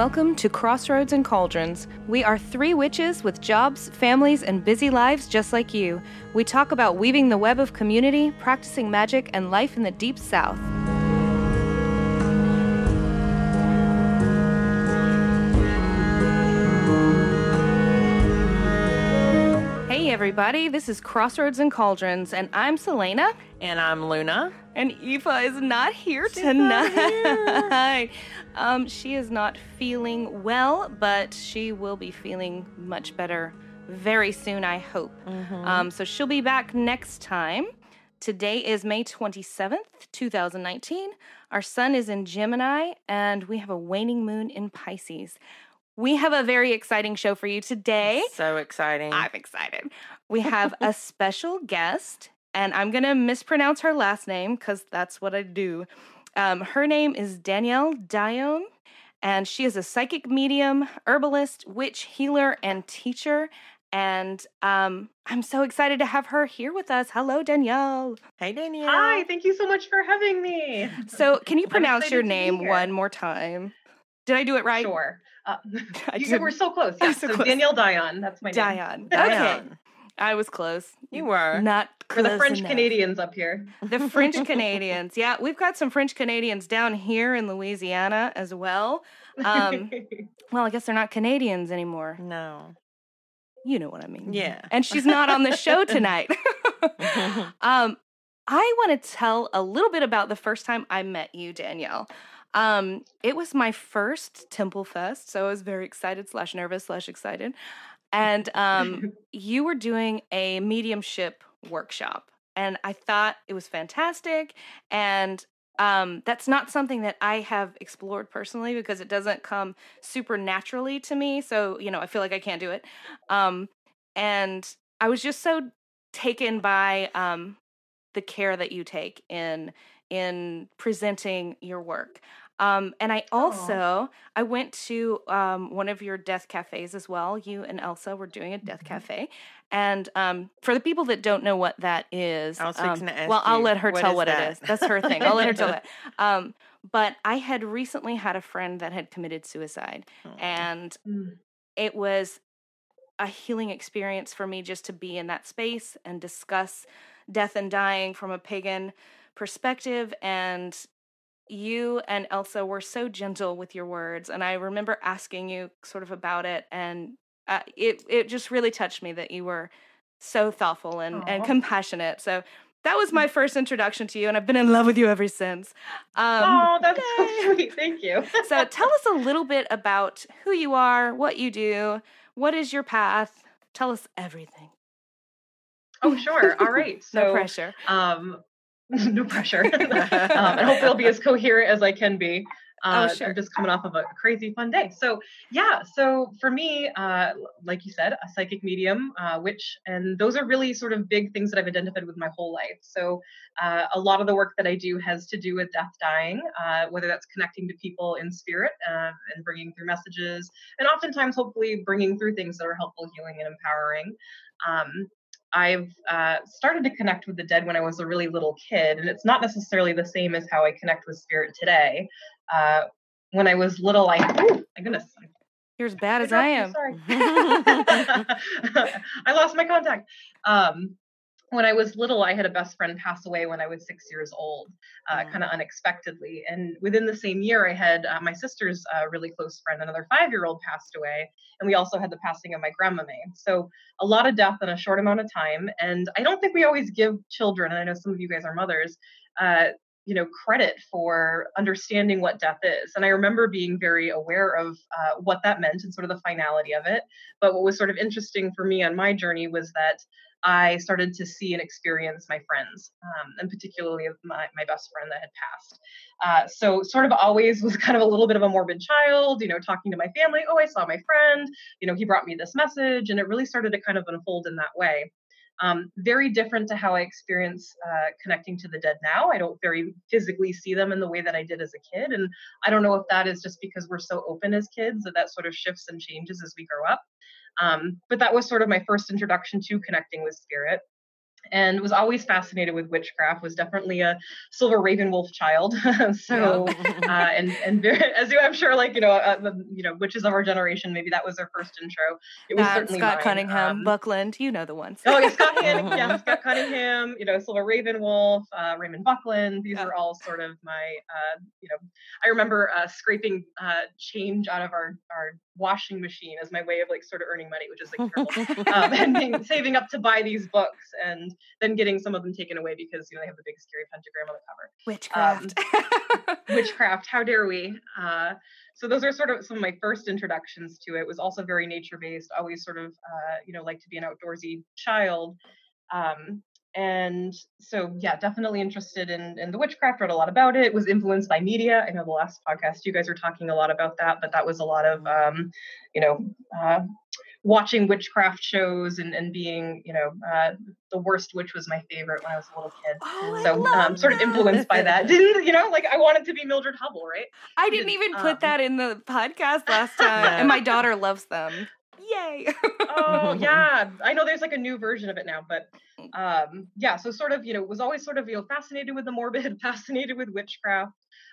Welcome to Crossroads and Cauldrons. We are three witches with jobs, families, and busy lives just like you. We talk about weaving the web of community, practicing magic, and life in the deep south. Hey, everybody, this is Crossroads and Cauldrons, and I'm Selena. And I'm Luna. And Eva is not here tonight. um, she is not feeling well, but she will be feeling much better very soon, I hope. Um, so she'll be back next time. Today is May 27th, 2019. Our sun is in Gemini, and we have a waning moon in Pisces. We have a very exciting show for you today. So exciting. I'm excited. We have a special guest, and I'm going to mispronounce her last name because that's what I do. Um, her name is Danielle Dionne, and she is a psychic medium, herbalist, witch, healer, and teacher. And um, I'm so excited to have her here with us. Hello, Danielle. hey, Danielle. Hi, thank you so much for having me. So, can you pronounce your name one more time? Did I do it right? Sure. Uh, you, did- we're so close. Yeah. so So, close. Danielle Dionne, that's my name. Dionne. Okay. I was close. You were. Not For the French enough. Canadians up here. The French Canadians. Yeah, we've got some French Canadians down here in Louisiana as well. Um, well, I guess they're not Canadians anymore. No. You know what I mean. Yeah. And she's not on the show tonight. um, I want to tell a little bit about the first time I met you, Danielle. Um, it was my first Temple Fest, so I was very excited slash nervous slash excited. And um, you were doing a mediumship workshop, and I thought it was fantastic. And um, that's not something that I have explored personally because it doesn't come supernaturally to me. So you know, I feel like I can't do it. Um, and I was just so taken by um, the care that you take in in presenting your work. Um, and I also I went to um, one of your death cafes as well. You and Elsa were doing a death Mhm. cafe, and um, for the people that don't know what that is, um, well, I'll let her what tell what that? it is. That's her thing. I'll let her tell that. Um, but I had recently had a friend that had committed suicide, Oh. and Mm. it was a healing experience for me just to be in that space and discuss death and dying from a pagan perspective and you and Elsa were so gentle with your words and I remember asking you sort of about it and uh, it it just really touched me that you were so thoughtful and, and compassionate so that was my first introduction to you and I've been in love with you ever since um, oh, that's yay. so sweet. Thank you. so tell us a little bit about who you are, what you do, what is your path. Tell us everything. oh, sure. All right. So, no pressure. um, no pressure. um, and hopefully I'll be as coherent as I can be. Uh, Oh, sure. I'm just coming off of a crazy fun day. So yeah, so for me, uh, like you said, a psychic medium, uh, witch, and those are really sort of big things that I've identified with my whole life. So uh, a lot of the work that I do has to do with death dying, uh, whether that's connecting to people in spirit uh, and bringing through messages, and oftentimes hopefully bringing through things that are helpful, healing, and empowering. Um, I've uh, started to connect with the dead when I was a really little kid, and it's not necessarily the same as how I connect with spirit today. Uh, when I was little, I oh my goodness, You're as bad as dropped I am. Sorry, I lost my contact. Um, when I was little, I had a best friend pass away when I was six years old, uh, Mm. kind of unexpectedly. And within the same year, I had uh, my sister's uh, really close friend, another five year old, passed away. And we also had the passing of my grandma. So a lot of death in a short amount of time. And I don't think we always give children, and I know some of you guys are mothers, uh, you know, credit for understanding what death is. And I remember being very aware of uh, what that meant and sort of the finality of it. But what was sort of interesting for me on my journey was that I started to see and experience my friends, um, and particularly my, my best friend that had passed. Uh, so, sort of always was kind of a little bit of a morbid child, you know, talking to my family. Oh, I saw my friend, you know, he brought me this message. And it really started to kind of unfold in that way. Um, very different to how I experience uh, connecting to the dead now. I don't very physically see them in the way that I did as a kid. And I don't know if that is just because we're so open as kids that that sort of shifts and changes as we grow up. Um, but that was sort of my first introduction to connecting with spirit. And was always fascinated with witchcraft was definitely a silver raven wolf child so uh, and and very, as you i'm sure like you know uh, you know witches of our generation maybe that was their first intro it was Uh, certainly Scott mine. Cunningham, Um, Buckland, you know the ones. Oh, yeah, Scott Cunningham, yeah, Scott Cunningham, you know, Silver Ravenwolf, uh, Raymond Buckland. These are all sort of my, uh, you know, I remember uh, scraping uh, change out of our, our washing machine as my way of like sort of earning money, which is like terrible. um, and being, saving up to buy these books and then getting some of them taken away because, you know, they have the big scary pentagram on the cover. Witchcraft. witchcraft how dare we? Uh, so those are sort of some of my first introductions to it. Was also very nature based always sort of uh, you know like to be an outdoorsy child. Um, and so yeah definitely interested in, in the witchcraft read a lot about it was influenced by media. I know the last podcast you guys were talking a lot about that but that was a lot of um, you know uh, watching witchcraft shows and, and being you know uh, the worst witch was my favorite when i was a little kid. Oh, so um, sort of influenced by that. didn't you know like i wanted to be mildred hubble right? I didn't even put um, that in the podcast last time, and my daughter loves them. Yay! oh yeah. I know there's like a new version of it now but um yeah so sort of you know was always sort of you know fascinated with the morbid fascinated with witchcraft.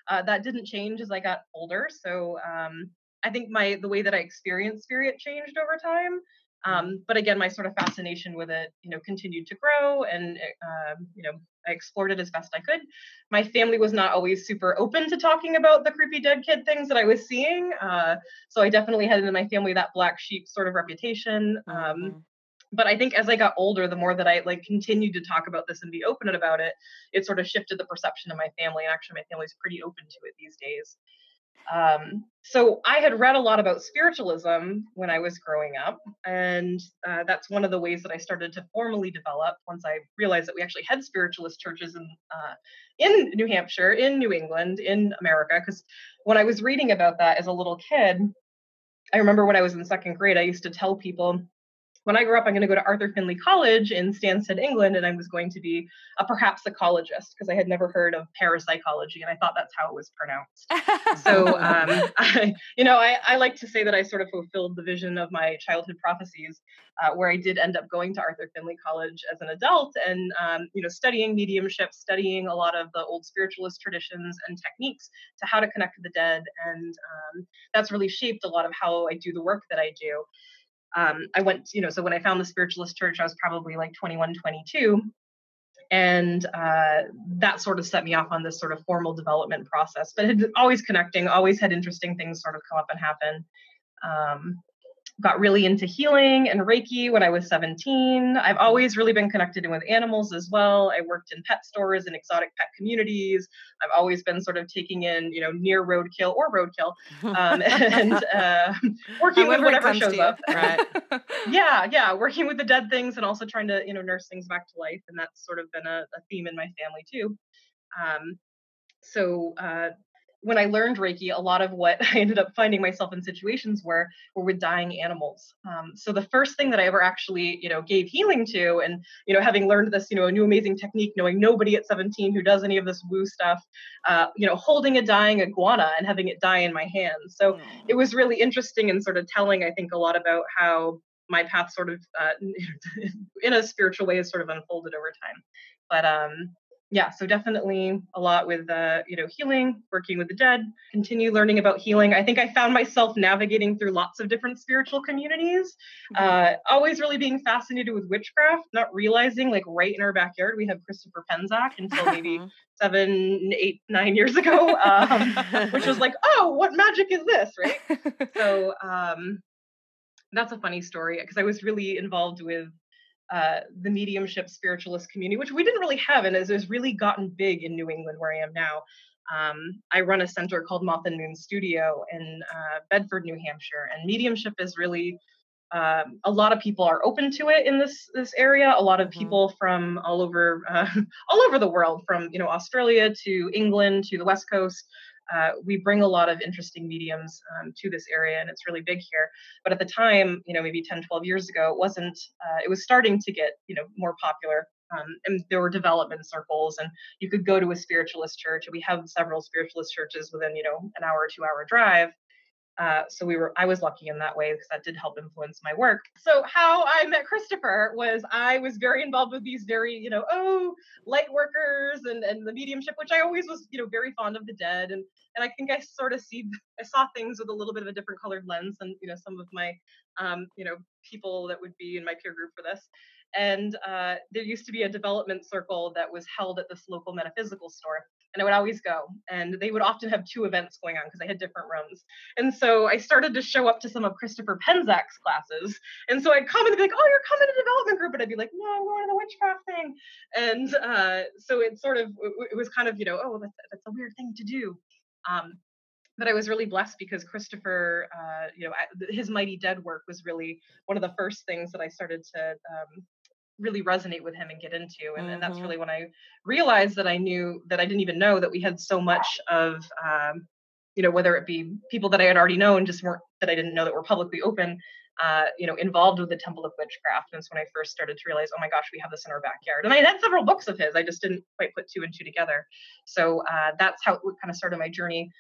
Uh, that didn't change as i got older so um i think my the way that i experienced spirit changed over time um but again my sort of fascination with it you know continued to grow and um you know i explored it as best i could my family was not always super open to talking about the creepy dead kid things that i was seeing uh so i definitely had in my family that black sheep sort of reputation um Mhm. but I think as I got older, the more that I like continued to talk about this and be open about it, it sort of shifted the perception of my family. And actually, my family's pretty open to it these days. Um, so I had read a lot about spiritualism when I was growing up, and uh, that's one of the ways that I started to formally develop once I realized that we actually had spiritualist churches in uh, in New Hampshire, in New England, in America. Because when I was reading about that as a little kid, I remember when I was in second grade, I used to tell people when I grew up, I'm going to go to Arthur Findlay College in Stansted, England, and I was going to be a perhaps psychologist because I had never heard of parapsychology, and I thought that's how it was pronounced. So, um, I, you know, I, I like to say that I sort of fulfilled the vision of my childhood prophecies, uh, where I did end up going to Arthur Findlay College as an adult, and um, you know, studying mediumship, studying a lot of the old spiritualist traditions and techniques to how to connect with the dead, and um, that's really shaped a lot of how I do the work that I do um, I went, you know, so when I found the spiritualist church, I was probably like 21, 22. And uh, that sort of set me off on this sort of formal development process, but had always connecting, always had interesting things sort of come up and happen. Um, got really into healing and Reiki when I was 17. I've always really been connected in with animals as well. I worked in pet stores and exotic pet communities. I've always been sort of taking in, you know, near roadkill or roadkill um, and uh, working with However it whatever shows up. Right. yeah, yeah, working with the dead things and also trying to, you know, nurse things back to life. And that's sort of been a, a theme in my family too. Um, so uh, when I learned Reiki, a lot of what I ended up finding myself in situations were were with dying animals. Um, so the first thing that I ever actually, you know, gave healing to, and you know, having learned this, you know, a new amazing technique, knowing nobody at 17 who does any of this woo stuff, uh, you know, holding a dying iguana and having it die in my hands. So it was really interesting and sort of telling, I think, a lot about how my path sort of, uh, in a spiritual way, has sort of unfolded over time. But um, yeah, so definitely a lot with uh, you know healing, working with the dead, continue learning about healing. I think I found myself navigating through lots of different spiritual communities. Uh, always really being fascinated with witchcraft, not realizing like right in our backyard we have Christopher Penczak until maybe seven, eight, nine years ago, um, which was like, oh, what magic is this, right? so um, that's a funny story because I was really involved with uh, the mediumship spiritualist community, which we didn't really have, and has, has really gotten big in New England where I am now. Um, I run a center called Moth and Moon Studio in uh, Bedford, New Hampshire, and mediumship is really um, a lot of people are open to it in this this area. A lot of Mhm. people from all over uh, all over the world, from you know Australia to England to the West Coast, uh, we bring a lot of interesting mediums um, to this area and it's really big here. But at the time you know maybe 10 12 years ago it wasn't uh, it was starting to get you know more popular um, and there were development circles and you could go to a spiritualist church and we have several spiritualist churches within you know an hour two hour drive Uh, so we were, I was lucky in that way because that did help influence my work. So how I met Christopher was I was very involved with these very, you know, oh, light workers and and the mediumship, which I always was, you know, very fond of the dead, and and I think I sort of see, I saw things with a little bit of a different colored lens than you know some of my, um, you know, people that would be in my peer group for this. And uh, there used to be a development circle that was held at this local metaphysical store and I would always go. And they would often have two events going on because they had different rooms. And so I started to show up to some of Christopher Penczak's classes. And so I'd come and be like, "Oh, you're coming to development group," and I'd be like, "No, I'm going to the witchcraft thing." And uh, so it sort of it was kind of you know, oh, that's, that's a weird thing to do. Um, but I was really blessed because Christopher, uh, you know, his Mighty Dead work was really one of the first things that I started to um, really resonate with him and get into and, mm-hmm. and, that's really when i realized that i knew that i didn't even know that we had so much of um, you know whether it be people that i had already known just weren't that i didn't know that were publicly open uh, you know involved with the temple of witchcraft. And it's when i first started to realize oh my gosh we have this in our backyard. And i had several books of his i just didn't quite put two and two together. So uh, that's how it kind of started my journey.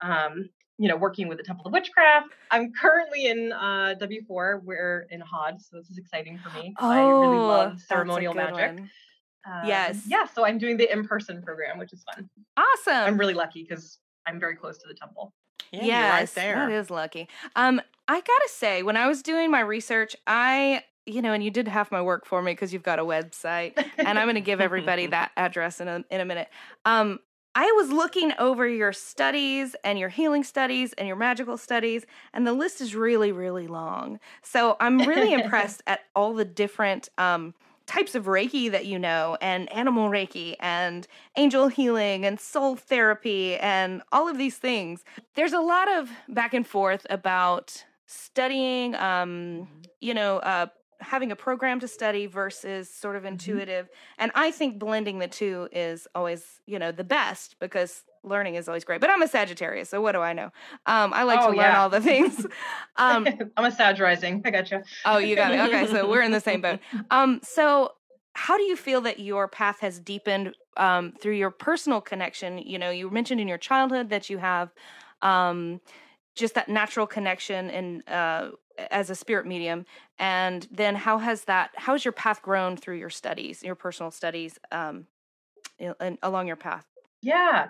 Um, you know, working with the Temple of Witchcraft. I'm currently in uh, W4. We're in HOD, so this is exciting for me. Oh, I really oh, love ceremonial magic. Um, yes. Yeah, so I'm doing the in-person program, which is fun. Awesome. I'm really lucky because I'm very close to the temple. Yeah, yes, right that is lucky. Um, I gotta say, when I was doing my research, I you know, and you did half my work for me because you've got a website, and I'm going to give everybody that address in a in a minute. Um, I was looking over your studies and your healing studies and your magical studies, and the list is really, really long. So I'm really impressed at all the different um, types of Reiki that you know, and animal Reiki, and angel healing, and soul therapy, and all of these things. There's a lot of back and forth about studying, um, mm-hmm. you know, uh, having a program to study versus sort of mm-hmm. intuitive. Mm-hmm. And I think blending the two is always, you know, the best because learning is always great. But I'm a Sagittarius, so what do I know? Um, I like oh, to learn yeah. all the things. Um, I'm a Sag rising. I got you. oh, you got it. Okay, so we're in the same boat. Um, so how do you feel that your path has deepened um, through your personal connection? You know, you mentioned in your childhood that you have um, just that natural connection and uh, as a spirit medium and then how has that how has your path grown through your studies your personal studies um in, along your path? Yeah.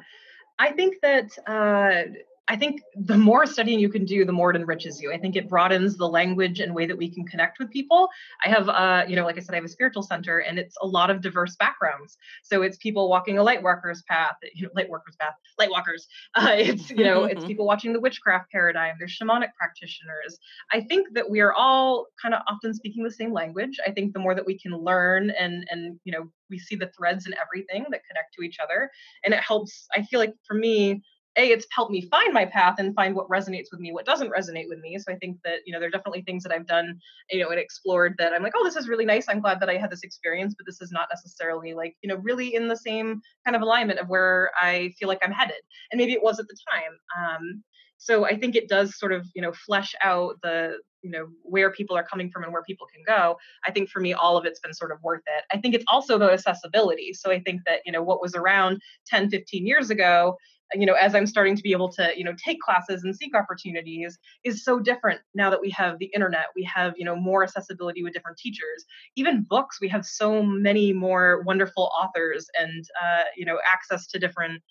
I think that uh I think the more studying you can do, the more it enriches you. I think it broadens the language and way that we can connect with people. I have, uh, you know, like I said, I have a spiritual center, and it's a lot of diverse backgrounds. So it's people walking a light worker's path, you know, light workers path, light walkers. Uh, it's you know, it's people watching the witchcraft paradigm. There's shamanic practitioners. I think that we are all kind of often speaking the same language. I think the more that we can learn and and you know, we see the threads in everything that connect to each other, and it helps. I feel like for me a it's helped me find my path and find what resonates with me what doesn't resonate with me. So i think that you know there are definitely things that i've done you know and explored that i'm like oh this is really nice. I'm glad that i had this experience but this is not necessarily like you know really in the same kind of alignment of where i feel like i'm headed. And maybe it was at the time. Um, so i think it does sort of you know flesh out the you know where people are coming from and where people can go. I think for me all of it's been sort of worth it. I think it's also about accessibility. So i think that you know what was around 10 15 years ago you know as i'm starting to be able to you know take classes and seek opportunities is so different now that we have the internet. We have you know more accessibility with different teachers. Even books we have so many more wonderful authors and uh, you know access to different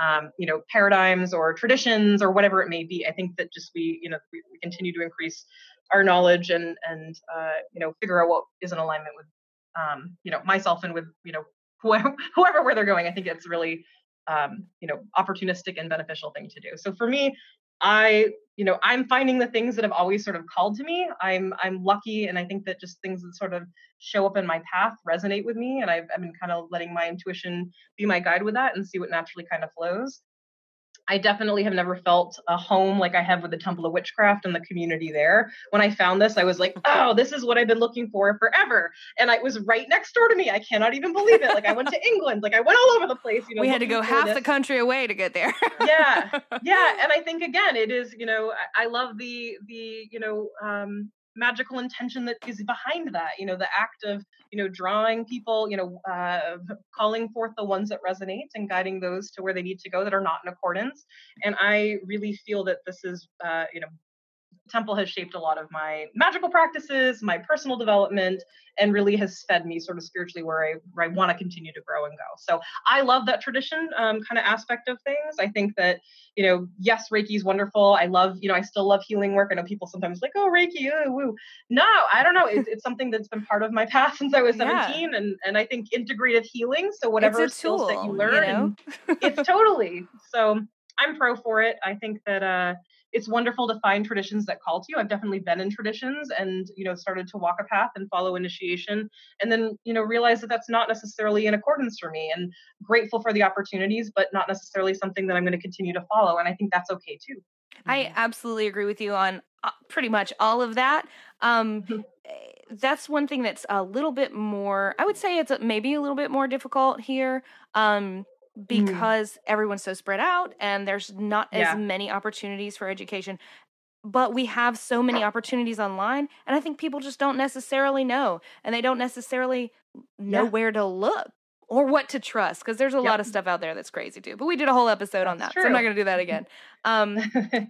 um, you know paradigms or traditions or whatever it may be. I think that just we you know we, continue to increase our knowledge and and uh, you know figure out what is in alignment with um, you know myself and with you know whoever, whoever where they're going. I think it's really um, you know opportunistic and beneficial thing to do. So for me i you know i'm finding the things that have always sort of called to me. I'm i'm lucky and i think that just things that sort of show up in my path resonate with me and i've, I've been kind of letting my intuition be my guide with that and see what naturally kind of flows I definitely have never felt a home like I have with the Temple of Witchcraft and the community there. When I found this, I was like, oh, this is what I've been looking for forever. And it was right next door to me. I cannot even believe it. Like I went to England, like I went all over the place. You know, we had to go half this. the country away to get there. yeah, yeah. And I think again, it is. You know, I, I love the the you know um, magical intention that is behind that you know the act of you know drawing people you know uh, calling forth the ones that resonate and guiding those to where they need to go that are not in accordance. And i really feel that this is uh, you know temple has shaped a lot of my magical practices, my personal development, and really has fed me sort of spiritually where I where I want to continue to grow and go. So I love that tradition um, kind of aspect of things. I think that you know, yes, Reiki is wonderful. I love you know, I still love healing work. I know people sometimes like, oh, Reiki, oh, woo. No, I don't know. It's, it's something that's been part of my path since I was 17, yeah. and and I think integrative healing. So whatever skills that you learn, you know? it's totally so. I'm pro for it. I think that uh, it's wonderful to find traditions that call to you. I've definitely been in traditions and, you know, started to walk a path and follow initiation and then, you know, realize that that's not necessarily in accordance for me and grateful for the opportunities, but not necessarily something that I'm going to continue to follow. And I think that's okay too. I mm-hmm. absolutely agree with you on uh, pretty much all of that. Um, mm-hmm. eh, that's one thing that's a little bit more, I would say it's maybe a little bit more difficult here. Um. Because mm. everyone's so spread out and there's not yeah. as many opportunities for education but we have so many opportunities online and i think people just don't necessarily know and they don't necessarily know yeah. where to look or what to trust because there's a yep. lot of stuff out there that's crazy too. But we did a whole episode that's on that, true. so I'm not going to do that again. Um,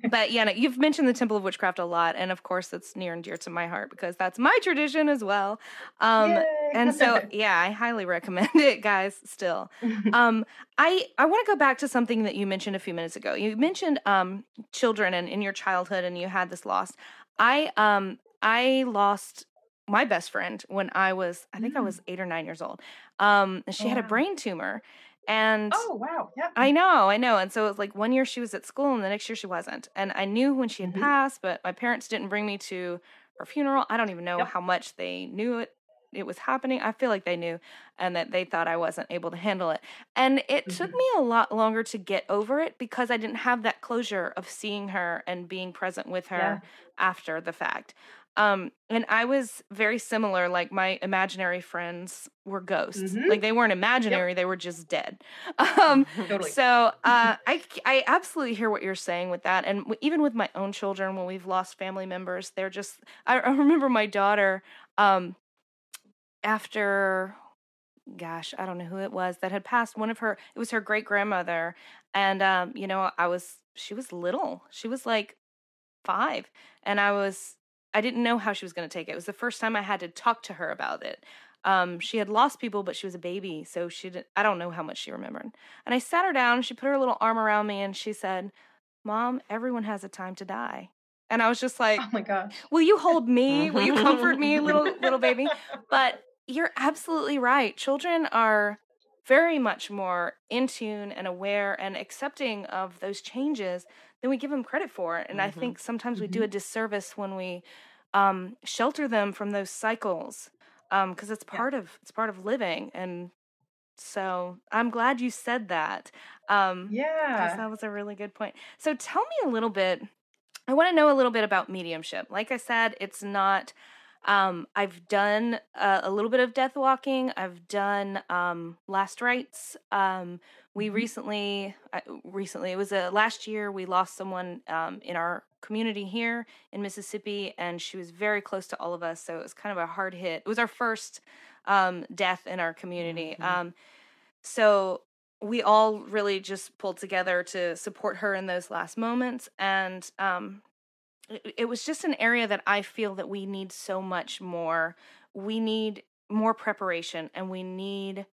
but yeah, no, you've mentioned the Temple of Witchcraft a lot, and of course, that's near and dear to my heart because that's my tradition as well. Um, and so, yeah, I highly recommend it, guys. Still, um, I I want to go back to something that you mentioned a few minutes ago. You mentioned um, children and in your childhood, and you had this loss. I um I lost my best friend when I was, I think mm. I was eight or nine years old. Um, she had a brain tumor. And oh wow, yeah, I know, I know. And so it was like one year she was at school, and the next year she wasn't. And I knew when she had mm-hmm. passed, but my parents didn't bring me to her funeral. I don't even know yep. how much they knew it it was happening. I feel like they knew and that they thought I wasn't able to handle it. And it mm-hmm. took me a lot longer to get over it because I didn't have that closure of seeing her and being present with her yeah. after the fact. Um, and I was very similar. Like my imaginary friends were ghosts. Mm-hmm. Like they weren't imaginary; yep. they were just dead. Um, totally. So uh, I I absolutely hear what you're saying with that, and even with my own children, when we've lost family members, they're just. I, I remember my daughter. Um, after gosh, I don't know who it was that had passed. One of her, it was her great grandmother, and um, you know, I was she was little. She was like five, and I was I didn't know how she was going to take it. It was the first time I had to talk to her about it. Um, she had lost people, but she was a baby, so she didn't, I don't know how much she remembered. And I sat her down, she put her little arm around me, and she said, "Mom, everyone has a time to die." And I was just like, "Oh my gosh, will you hold me? will you comfort me, little little baby?" But you're absolutely right. Children are very much more in tune and aware and accepting of those changes than we give them credit for. And mm-hmm. I think sometimes mm-hmm. we do a mm-hmm. disservice when we um, shelter them from those cycles because um, it's part yeah. of it's part of living. And so I'm glad you said that. Um, yeah, that was a really good point. So tell me a little bit. I want to know a little bit about mediumship. Like I said, it's not. Um, I've done a, a, little bit of death walking. I've done um, last rites. Um, we mm-hmm. recently, uh, recently it was a uh, last year. We lost someone um, in our community here in Mississippi, and she was very close to all of us. So it was kind of a hard hit. It was our first um, death in our community. Mm-hmm. Um, so we all really just pulled together to support her in those last moments, and um, it, was just an area that I feel that we need so much more. We need more preparation, and we need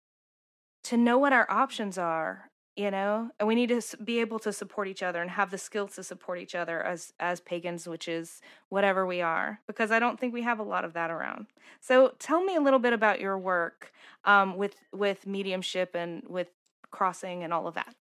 to know what our options are you know? And we need to be able to support each other and have the skills to support each other as as pagans which is whatever we are because i don't think we have a lot of that around. So tell me a little bit about your work um, with with mediumship and with crossing and all of that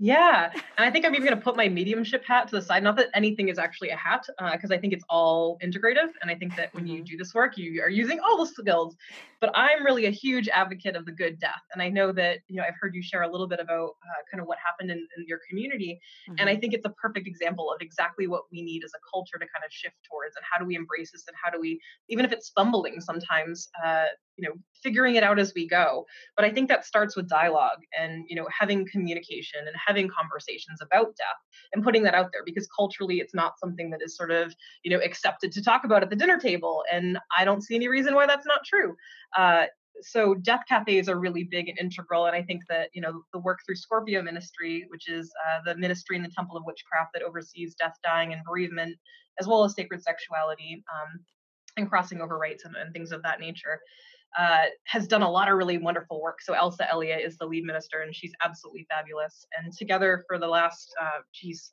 yeah. And I think I'm even going to put my mediumship hat to the side. Not that anything is actually a hat, because uh, I think it's all integrative. And I think that when you mm-hmm. do this work, you are using all the skills. But I'm really a huge advocate of the good death. And I know that, you know, I've heard you share a little bit about uh, kind of what happened in, in your community. Mm-hmm. And I mm-hmm. think it's a perfect example of exactly what we need as a culture to kind of shift towards. And how do we embrace this? And how do we, even if it's fumbling sometimes, uh, you know figuring it out as we go. But i think that starts with dialogue and you know having communication and having conversations about death and putting that out there because culturally it's not something that is sort of you know accepted to talk about at the dinner table and i don't see any reason why that's not true. Uh, so death cafes are really big and integral and i think that you know the work through scorpio ministry which is uh, the ministry in the temple of witchcraft that oversees death dying and bereavement as well as sacred sexuality um, and crossing over rites and, and things of that nature uh, has done a lot of really wonderful work. So Elsa Elia is the lead minister, and she's absolutely fabulous. And together for the last, uh, geez,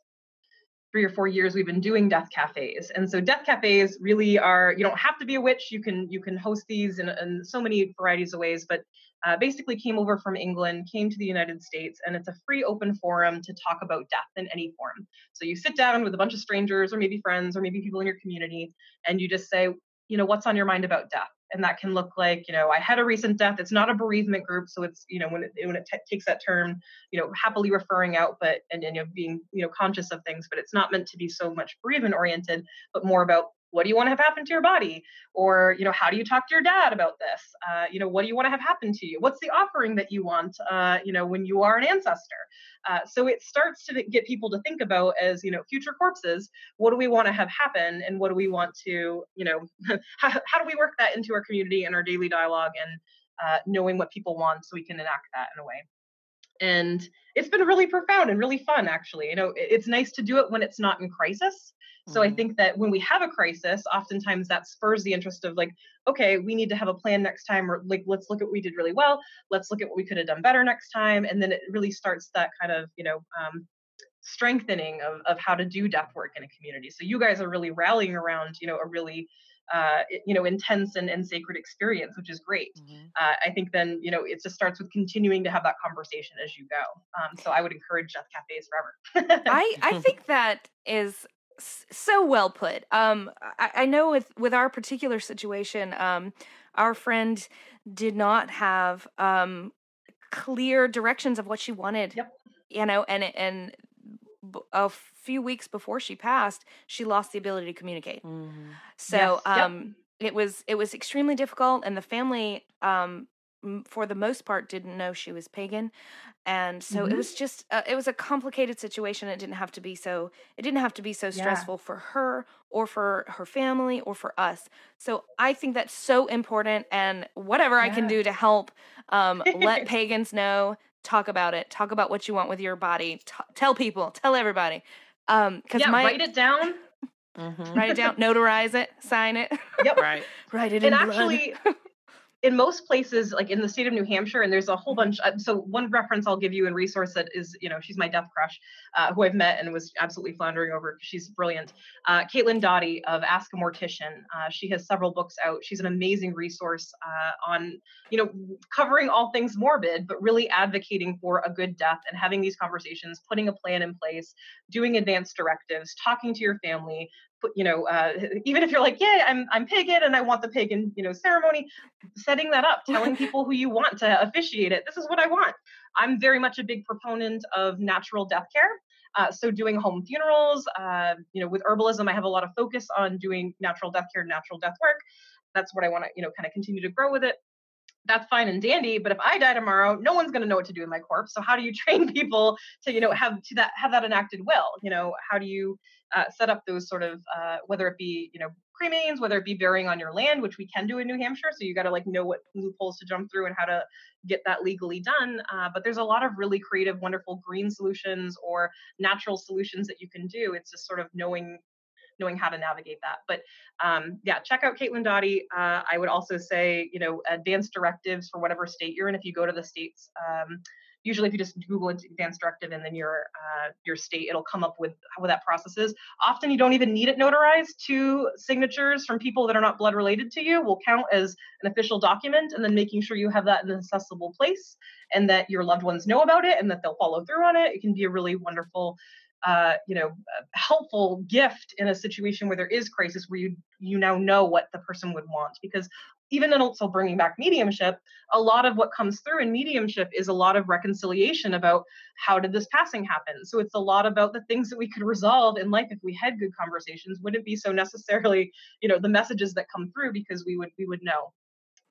three or four years, we've been doing death cafes. And so death cafes really are, you don't have to be a witch. You can you can host these in, in so many varieties of ways. But uh, basically came over from England, came to the United States, and it's a free open forum to talk about death in any form. So you sit down with a bunch of strangers, or maybe friends, or maybe people in your community, and you just say, you know, what's on your mind about death? And that can look like you know i had a recent death it's not a bereavement group so it's you know when it when it t- takes that term you know happily referring out but and, and you know being you know conscious of things but it's not meant to be so much bereavement oriented but more about what do you want to have happen to your body? Or you know how do you talk to your dad about this? Uh, you know what do you want to have happen to you? What's the offering that you want uh, you know when you are an ancestor? Uh, so it starts to get people to think about as you know future corpses what do we want to have happen and what do we want to you know how, how do we work that into our community and our daily dialogue and uh, knowing what people want so we can enact that in a way and it's been really profound and really fun actually you know it's nice to do it when it's not in crisis so mm-hmm. I think that when we have a crisis, oftentimes that spurs the interest of like, okay, we need to have a plan next time, or like, let's look at what we did really well. Let's look at what we could have done better next time. And then it really starts that kind of, you know, um, strengthening of, of how to do death work in a community. So you guys are really rallying around, you know, a really uh, you know, intense and, and sacred experience, which is great. Mm-hmm. Uh, I think then, you know, it just starts with continuing to have that conversation as you go. Um, so I would encourage Death Cafes forever. I, I think that is so well put. Um, I, I, know with with our particular situation, um, our friend did not have um clear directions of what she wanted. Yep. You know, and and a few weeks before she passed, she lost the ability to communicate. Mm-hmm. So yes. um, yep. it was it was extremely difficult, and the family um for the most part didn't know she was pagan and so mm-hmm. it was just uh, it was a complicated situation it didn't have to be so it didn't have to be so stressful yeah. for her or for her family or for us so i think that's so important and whatever yeah. i can do to help um, let pagans know talk about it talk about what you want with your body T- tell people tell everybody um because yeah, my write it down. Mm-hmm. write it down notarize it sign it yep. Right. write it and in actually in most places like in the state of new hampshire and there's a whole bunch uh, so one reference i'll give you and resource that is you know she's my death crush uh, who i've met and was absolutely floundering over she's brilliant uh, caitlin doughty of ask a mortician. Uh, she has several books out. She's an amazing resource uh, on you know covering all things morbid but really advocating for a good death and having these conversations putting a plan in place doing advanced directives talking to your family you know, uh, even if you're like, yeah, I'm I'm pagan and I want the pagan, you know, ceremony, setting that up, telling people who you want to officiate it. This is what I want. I'm very much a big proponent of natural death care. Uh, so doing home funerals, uh, you know, with herbalism, I have a lot of focus on doing natural death care, natural death work. That's what I want to, you know, kind of continue to grow with it that's fine and dandy but if i die tomorrow no one's going to know what to do with my corpse. So how do you train people to you know have to that have that enacted will? You know how do you uh, set up those sort of uh, whether it be you know cremains whether it be burying on your land which we can do in new hampshire so you got to like know what loopholes to jump through and how to get that legally done uh, but there's a lot of really creative wonderful green solutions or natural solutions that you can do. It's just sort of knowing knowing how to navigate that. But um, yeah, check out Caitlin Doughty. Uh, I would also say, you know, advanced directives for whatever state you're in. If you go to the states, um, usually if you just Google advanced directive and then your uh, your state, it'll come up with how that process is. Often you don't even need it notarized. Two signatures from people that are not blood related to you will count as an official document, and then making sure you have that in an accessible place and that your loved ones know about it and that they'll follow through on it. It can be a really wonderful uh, you know, helpful gift in a situation where there is crisis, where you you now know what the person would want. Because even in also bringing back mediumship, a lot of what comes through in mediumship is a lot of reconciliation about how did this passing happen. So it's a lot about the things that we could resolve in life if we had good conversations. Wouldn't be so necessarily, you know, the messages that come through because we would we would know.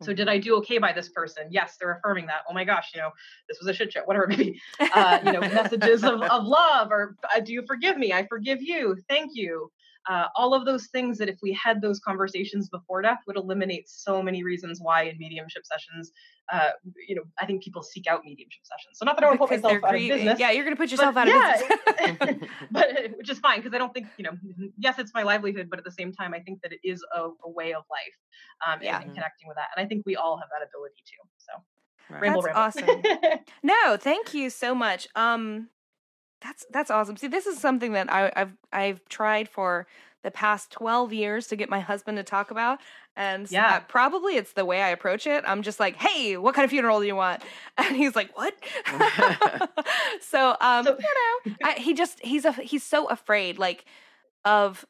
So did I do okay by this person? Yes, they're affirming that. Oh my gosh, you know, this was a shit show, whatever maybe. Uh, you know, messages of, of love or uh, do you forgive me? I forgive you. Thank you. Uh, all of those things that if we had those conversations before death would eliminate so many reasons why in mediumship sessions uh, you know, I think people seek out mediumship sessions. So not that I want to put myself out of business. Yeah, you're going to put yourself out yeah, of business. but which is fine because I don't think you know. Yes, it's my livelihood, but at the same time, I think that it is a, a way of life, um, yeah. and, and, connecting with that. And I think we all have that ability too. So, right. ramble, that's ramble. awesome. no, thank you so much. Um, that's that's awesome. See, this is something that I, I've I've tried for the past 12 years to get my husband to talk about. And yeah, probably it's the way I approach it. I'm just like, hey, what kind of funeral do you want? And he's like, what? so, um, so, you know, I, he just, he's a, he's so afraid, like, of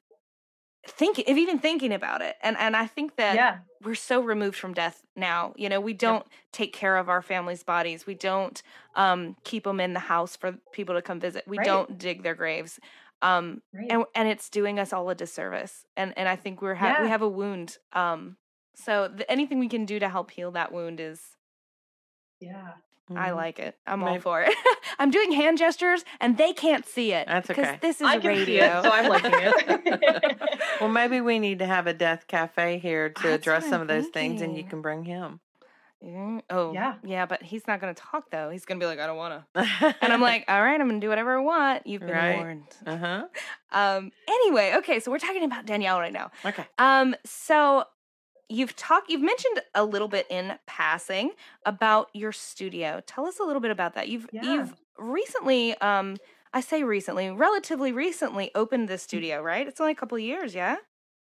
thinking, of even thinking about it. And, and I think that yeah. we're so removed from death now. You know, we don't yeah. take care of our family's bodies. We don't, um, keep them in the house for people to come visit. We right. don't dig their graves um right. and and it's doing us all a disservice and and i think we're ha- yeah. we have a wound um so the, anything we can do to help heal that wound is yeah mm-hmm. I like it. I'm Maybe. all for it. I'm doing hand gestures, and they can't see it. That's okay. This is I radio, it, so I'm liking it. well, maybe we need to have a death cafe here to That's address some of those thinking. things, and you can bring him. Mm, oh, yeah. Yeah, but he's not going to talk though. He's going to be like, I don't want to. and I'm like, all right, I'm going to do whatever I want. You've been right. warned. Uh huh. Um, anyway, okay, so we're talking about Danielle right now. Okay. Um, so you've talked, you've mentioned a little bit in passing about your studio. Tell us a little bit about that. You've, yeah. you've recently, um, I say recently, relatively recently opened this mm. studio, right? It's only a couple years, yeah?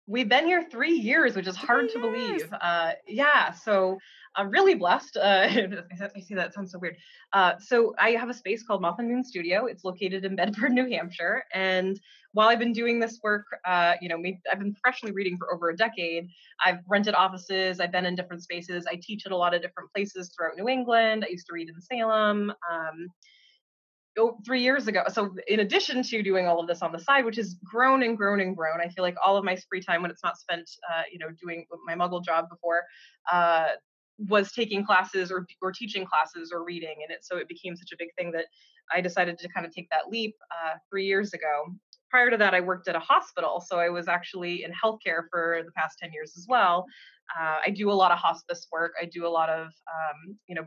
We've been here three years, which is hard to believe. Uh, yeah, so I'm really blessed. Uh, I see that sounds so weird. Uh, so I have a space called Moth and Moon Studio. It's located in Bedford, New Hampshire. And while I've been doing this work, uh, you know, I've been professionally reading for over a decade. I've rented offices. I've been in different spaces. I teach at a lot of different places throughout New England. I used to read in Salem. Um, oh, three years ago. So in addition to doing all of this on the side, which has grown and grown and grown, I feel like all of my free time when it's not spent, uh, you know, doing my Muggle job before, uh, was taking classes or or teaching classes or reading, and it so it became such a big thing that I decided to kind of take that leap uh, three years ago. Prior to that, I worked at a hospital, so I was actually in healthcare for the past ten years as well. Uh, I do a lot of hospice work. I do a lot of, um, you know,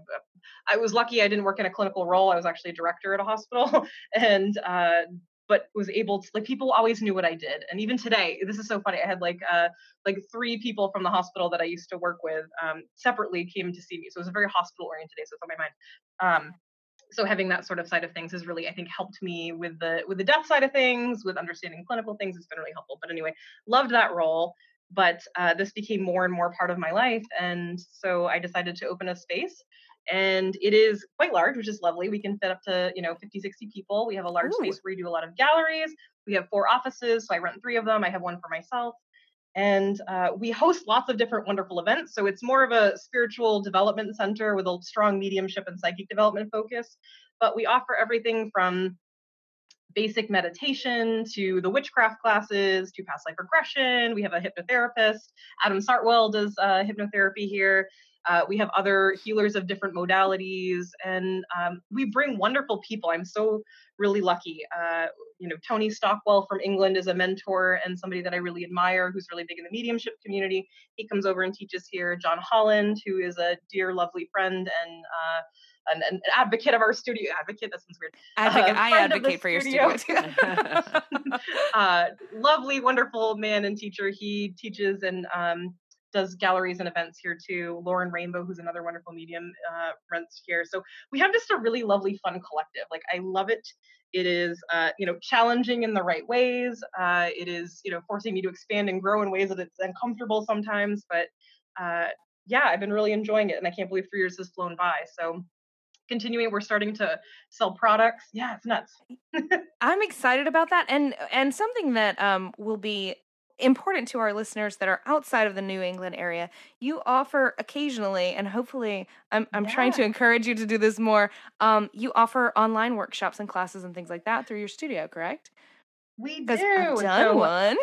I was lucky I didn't work in a clinical role. I was actually a director at a hospital, and uh, but was able to like people always knew what I did. And even today, this is so funny. I had like uh, like three people from the hospital that I used to work with um, separately came to see me. So it was a very hospital oriented day. So it's on my mind. Um, so having that sort of side of things has really i think helped me with the with the death side of things with understanding clinical things it's been really helpful but anyway loved that role but uh, this became more and more part of my life and so i decided to open a space and it is quite large which is lovely we can fit up to you know 50 60 people we have a large Ooh. space where we do a lot of galleries we have four offices so i rent three of them i have one for myself and uh, we host lots of different wonderful events so it's more of a spiritual development center with a strong mediumship and psychic development focus but we offer everything from basic meditation to the witchcraft classes to past life regression. We have a hypnotherapist. Adam Sartwell does uh, hypnotherapy here. Uh, we have other healers of different modalities, and um, we bring wonderful people. I'm so really lucky. Uh, you know, Tony Stockwell from England is a mentor and somebody that I really admire, who's really big in the mediumship community. He comes over and teaches here. John Holland, who is a dear, lovely friend and uh, an, an, advocate of our studio. Advocate, that sounds weird. Advocate, uh, I advocate for studio. your studio. uh, lovely, wonderful man and teacher. He teaches and um, does galleries and events here too. Lauren Rainbow, who's another wonderful medium, uh, runs here. So we have just a really lovely, fun collective. Like I love it. It is, uh, you know, challenging in the right ways. Uh, it is, you know, forcing me to expand and grow in ways that it's uncomfortable sometimes. But uh, yeah, I've been really enjoying it, and I can't believe three years has flown by. So continuing we're starting to sell products yeah it's nuts i'm excited about that and and something that um will be important to our listeners that are outside of the new england area you offer occasionally and hopefully i'm, I'm yeah. trying to encourage you to do this more um you offer online workshops and classes and things like that through your studio correct We do. I've done so, one.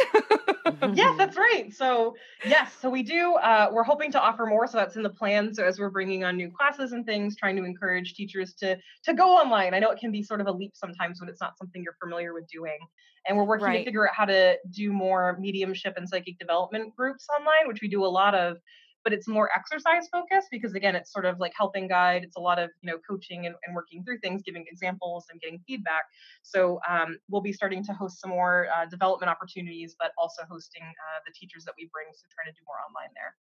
yes, that's right. So yes, so we do. Uh, we're hoping to offer more, so that's in the plan. So as we're bringing on new classes and things, trying to encourage teachers to to go online. I know it can be sort of a leap sometimes when it's not something you're familiar with doing, and we're working right. to figure out how to do more mediumship and psychic development groups online, which we do a lot of but it's more exercise focused because again it's sort of like helping guide. It's a lot of you know coaching and, and working through things giving examples and getting feedback. So um, we'll be starting to host some more uh, development opportunities but also hosting uh, the teachers that we bring so try to do more online there.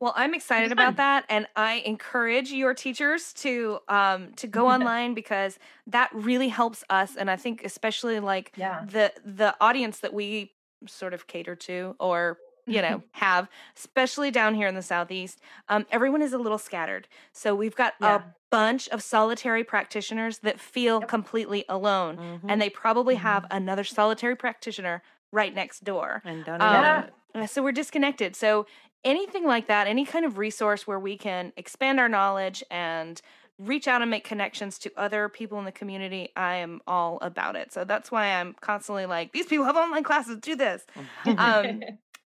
Well, I'm excited about that, and I encourage your teachers to um, to go online because that really helps us, and I think especially like yeah. the the audience that we sort of cater to, or you know have especially down here in the southeast um, everyone is a little scattered so we've got yeah. a bunch of solitary practitioners that feel yep. completely alone mm-hmm. and they probably mm-hmm. have another solitary practitioner right next door and don't um, yeah. so we're disconnected so anything like that any kind of resource where we can expand our knowledge and reach out and make connections to other people in the community, I am all about it. So that's why I'm constantly like, these people have online classes, do this. um,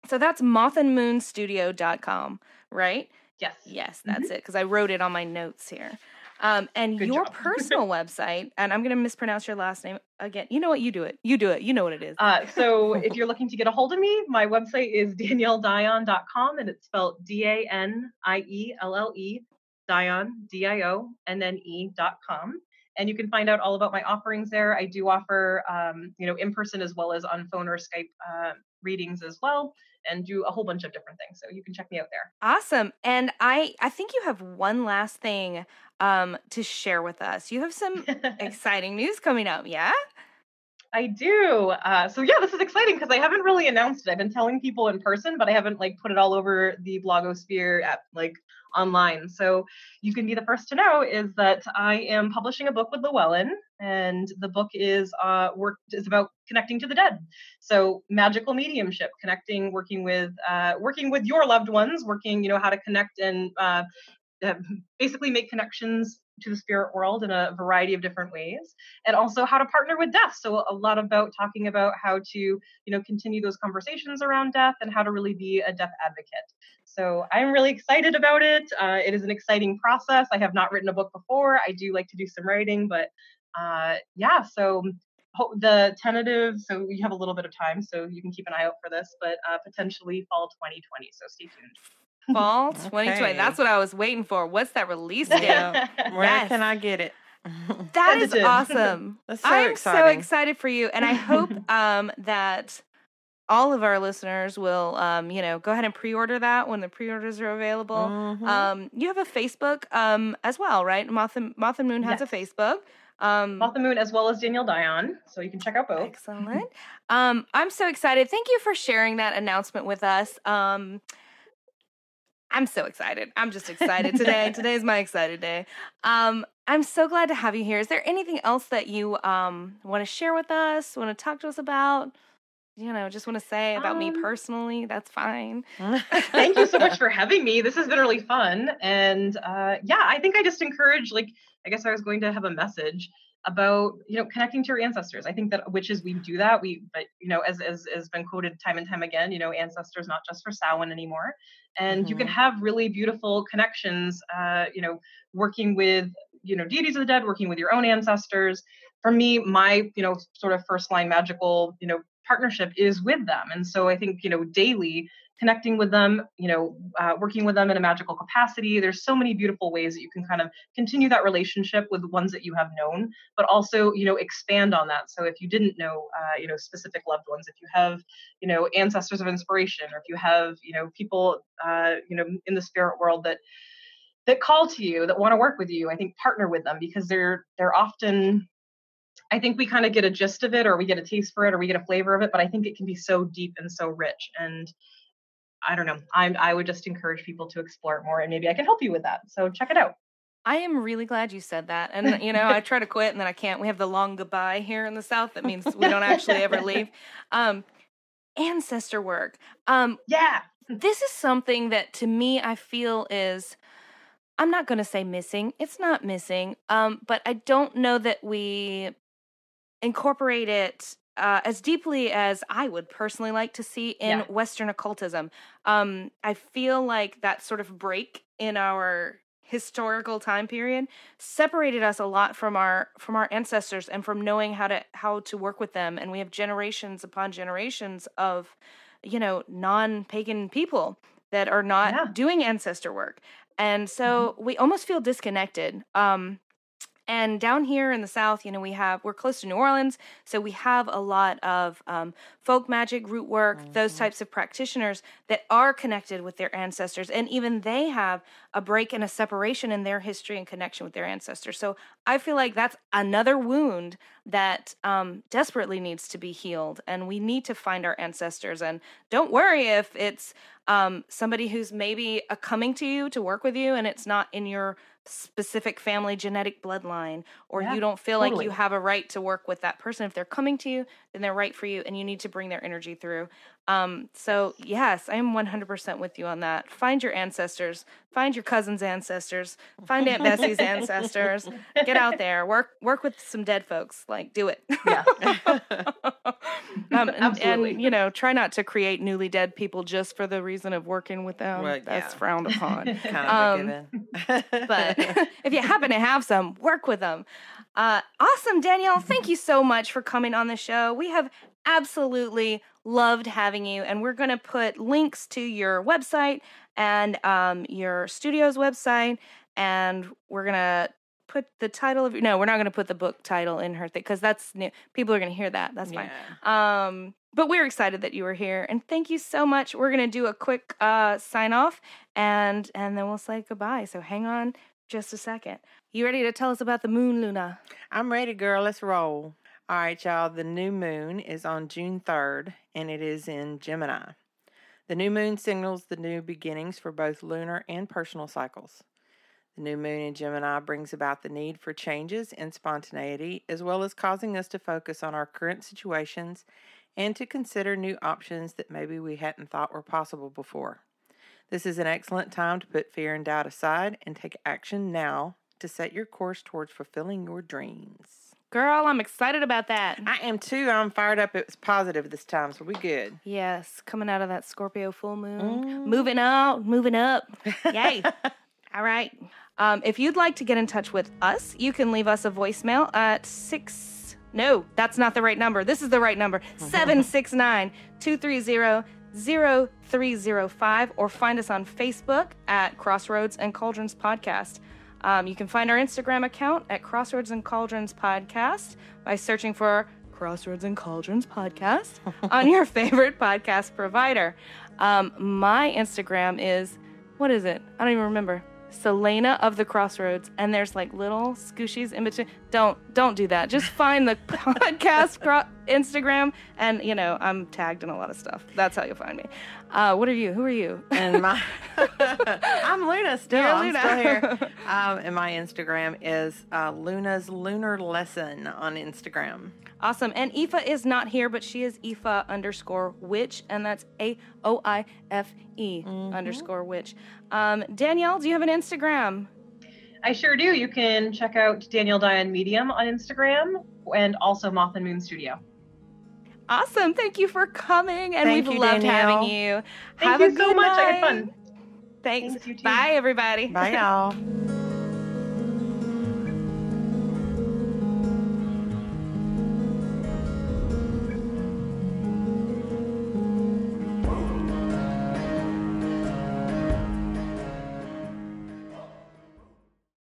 so that's mothandmoonstudio.com, right? Yes. Yes, that's mm-hmm. it because I wrote it on my notes here. Um, and Good your personal website, and I'm going to mispronounce your last name again. You know what? You do it. You do it. You know what it is. Uh, so if you're looking to get a hold of me, my website is danielledionne.com and it's spelled D A N I E L L E, Dionne, D I O N N E.com and you can find out all about my offerings there. I do offer, um, you know, in person as well as on phone or Skype uh, readings as well and do a whole bunch of different things. So you can check me out there. Awesome. And I I think you have one last thing um to share with us. You have some exciting news coming up, yeah? I do. Uh, so yeah, this is exciting because I haven't really announced it. I've been telling people in person, but I haven't like put it all over the blogosphere at like online. So you can be the first to know is that I am publishing a book with Llewellyn, and the book is uh, work is about connecting to the dead. So magical mediumship, connecting, working with uh, working with your loved ones, working you know how to connect and uh, basically make connections to the spirit world in a variety of different ways and also how to partner with death. So a lot about talking about how to you know continue those conversations around death and how to really be a death advocate. So i'm really excited about it. Uh, it is an exciting process. I have not written a book before. I do like to do some writing but uh, yeah so the tentative so we have a little bit of time so you can keep an eye out for this but uh, potentially fall 2020 so stay tuned Fall 2020. Okay. That's what I was waiting for. What's that release date? Where yes. can I get it? that is awesome. That's so I'm exciting. so excited for you, and I hope um, that all of our listeners will, um, you know, go ahead and pre-order that when the pre-orders are available. Mm-hmm. Um, you have a Facebook um, as well, right? Moth and, Moth and Moon has yes. a Facebook. Um, Moth and Moon as well as Danielle Dionne, so you can check out both. Excellent. um, I'm so excited. Thank you for sharing that announcement with us. Um, I'm so excited. I'm just excited today. Today is my excited day. Um, I'm so glad to have you here. Is there anything else that you um, want to share with us? Want to talk to us about? You know, just want to say about um, me personally. That's fine. thank you so much for having me. This has been really fun. And uh, yeah, I think I just encourage, like, I guess I was going to have a message about you know connecting to your ancestors i think that witches we do that we but you know as as has been quoted time and time again you know ancestors not just for Samhain anymore and mm-hmm. you can mm-hmm. have really beautiful connections uh you know working with you know deities of the dead working with your own ancestors for me my you know sort of first line magical you know partnership is with them and so i think you know daily connecting with them, you know, uh, working with them in a magical capacity. There's so many beautiful ways that you can kind of continue that relationship with the ones that you have known, but also, you know, expand on that. So if you didn't know, uh, you know, specific loved ones, if you have, you know, ancestors of inspiration, or if you have, you know, people, uh, you know, in the spirit world that that call to you, that want to work with you, I think partner with them because they're they're often I think we kind of get a gist of it or we get a taste for it or we get a flavor of it, but I think it can be so deep and so rich. And I don't know. I I would just encourage people to explore it more, and maybe I can help you with that. So check it out. I am really glad you said that. And you know, I try to quit and then I can't. We have the long goodbye here in the South. That means we don't actually ever leave. Um, ancestor work. Um, yeah. this is something that to me I feel is I'm not going to say missing. It's not missing. Um, but I don't know that we incorporate it uh, as deeply as I would personally like to see in yeah. Western occultism. Um, I feel like that sort of break in our historical time period separated us a lot from our from our ancestors and from knowing how to how to work with them and we have generations upon generations of you know non-pagan people that are not yeah. doing ancestor work and so mm-hmm. we almost feel disconnected um and down here in the South, you know, we have, we're close to New Orleans, so we have a lot of um, folk magic, root work, mm-hmm. those types of practitioners that are connected with their ancestors. And even they have a break and a separation in their history and connection with their ancestors. So I feel like that's another wound that um, desperately needs to be healed. And we need to find our ancestors. And don't worry if it's um, somebody who's maybe a coming to you to work with you and it's not in your specific family genetic bloodline or yeah, you don't feel totally. like you have a right to work with that person if they're coming to you then they're right for you and you need to bring their energy through um, so yes i am 100% with you on that. Find your ancestors find your cousin's ancestors find aunt bessie's ancestors. Get out there. Work work with some dead folks. Like do it. Yeah. Um, and, and, you know try not to create newly dead people just for the reason of working with them. Right, that's yeah. frowned upon. Kind of um, but if you happen to have some, work with them. Uh, awesome, Danielle. Thank you so much for coming on the show. We have absolutely loved having you, and we're going to put links to your website and um, your studio's website, and we're going to put the title of your, no we're not going to put the book title in her thing because that's new people are going to hear that that's fine yeah. um but we're excited that you were here and thank you so much we're going to do a quick uh sign off and and then we'll say goodbye so hang on just a second. You ready to tell us about the moon, Luna? I'm ready, girl. Let's roll. All right, y'all. The new moon is on June 3rd, and it is in Gemini. The new moon signals the new beginnings for both lunar and personal cycles. The new moon in Gemini brings about the need for changes and spontaneity, as well as causing us to focus on our current situations and to consider new options that maybe we hadn't thought were possible before. This is an excellent time to put fear and doubt aside and take action now to set your course towards fulfilling your dreams. Girl, I'm excited about that. I am too. I'm fired up. It was positive this time, so we good. Yes, coming out of that Scorpio full moon, mm. moving out, moving up. Yay! All right. Um, if you'd like to get in touch with us, you can leave us a voicemail at six. No, that's not the right number. This is the right number. 769 230 0305 or find us on Facebook at Crossroads and Cauldrons Podcast. Um, you can find our Instagram account at Crossroads and Cauldrons Podcast by searching for Crossroads and Cauldrons Podcast on your favorite podcast provider. Um, my Instagram is, what is it? I don't even remember. Selena of the Crossroads, and there's like little scooshies in between. Don't don't do that. Just find the podcast cro- Instagram, and you know I'm tagged in a lot of stuff. That's how you'll find me. Uh, what are you? Who are you? And my I'm Luna still. You're I'm Luna. still here. Um, and my Instagram is uh, Luna's Lunar Lesson on Instagram. Awesome. And Aoife is not here, but she is Aoife underscore witch, and that's A O I F E mm-hmm. underscore witch. Um, Danielle, do you have an Instagram? I sure do. You can check out Danielle Dionne Medium on Instagram and also Moth and Moon Studio. Awesome. Thank you for coming, and Thank we've you, loved Danielle. having you. Thank Have you a so much. Night. I had fun. Thanks. Thanks Bye, everybody. Bye, y'all.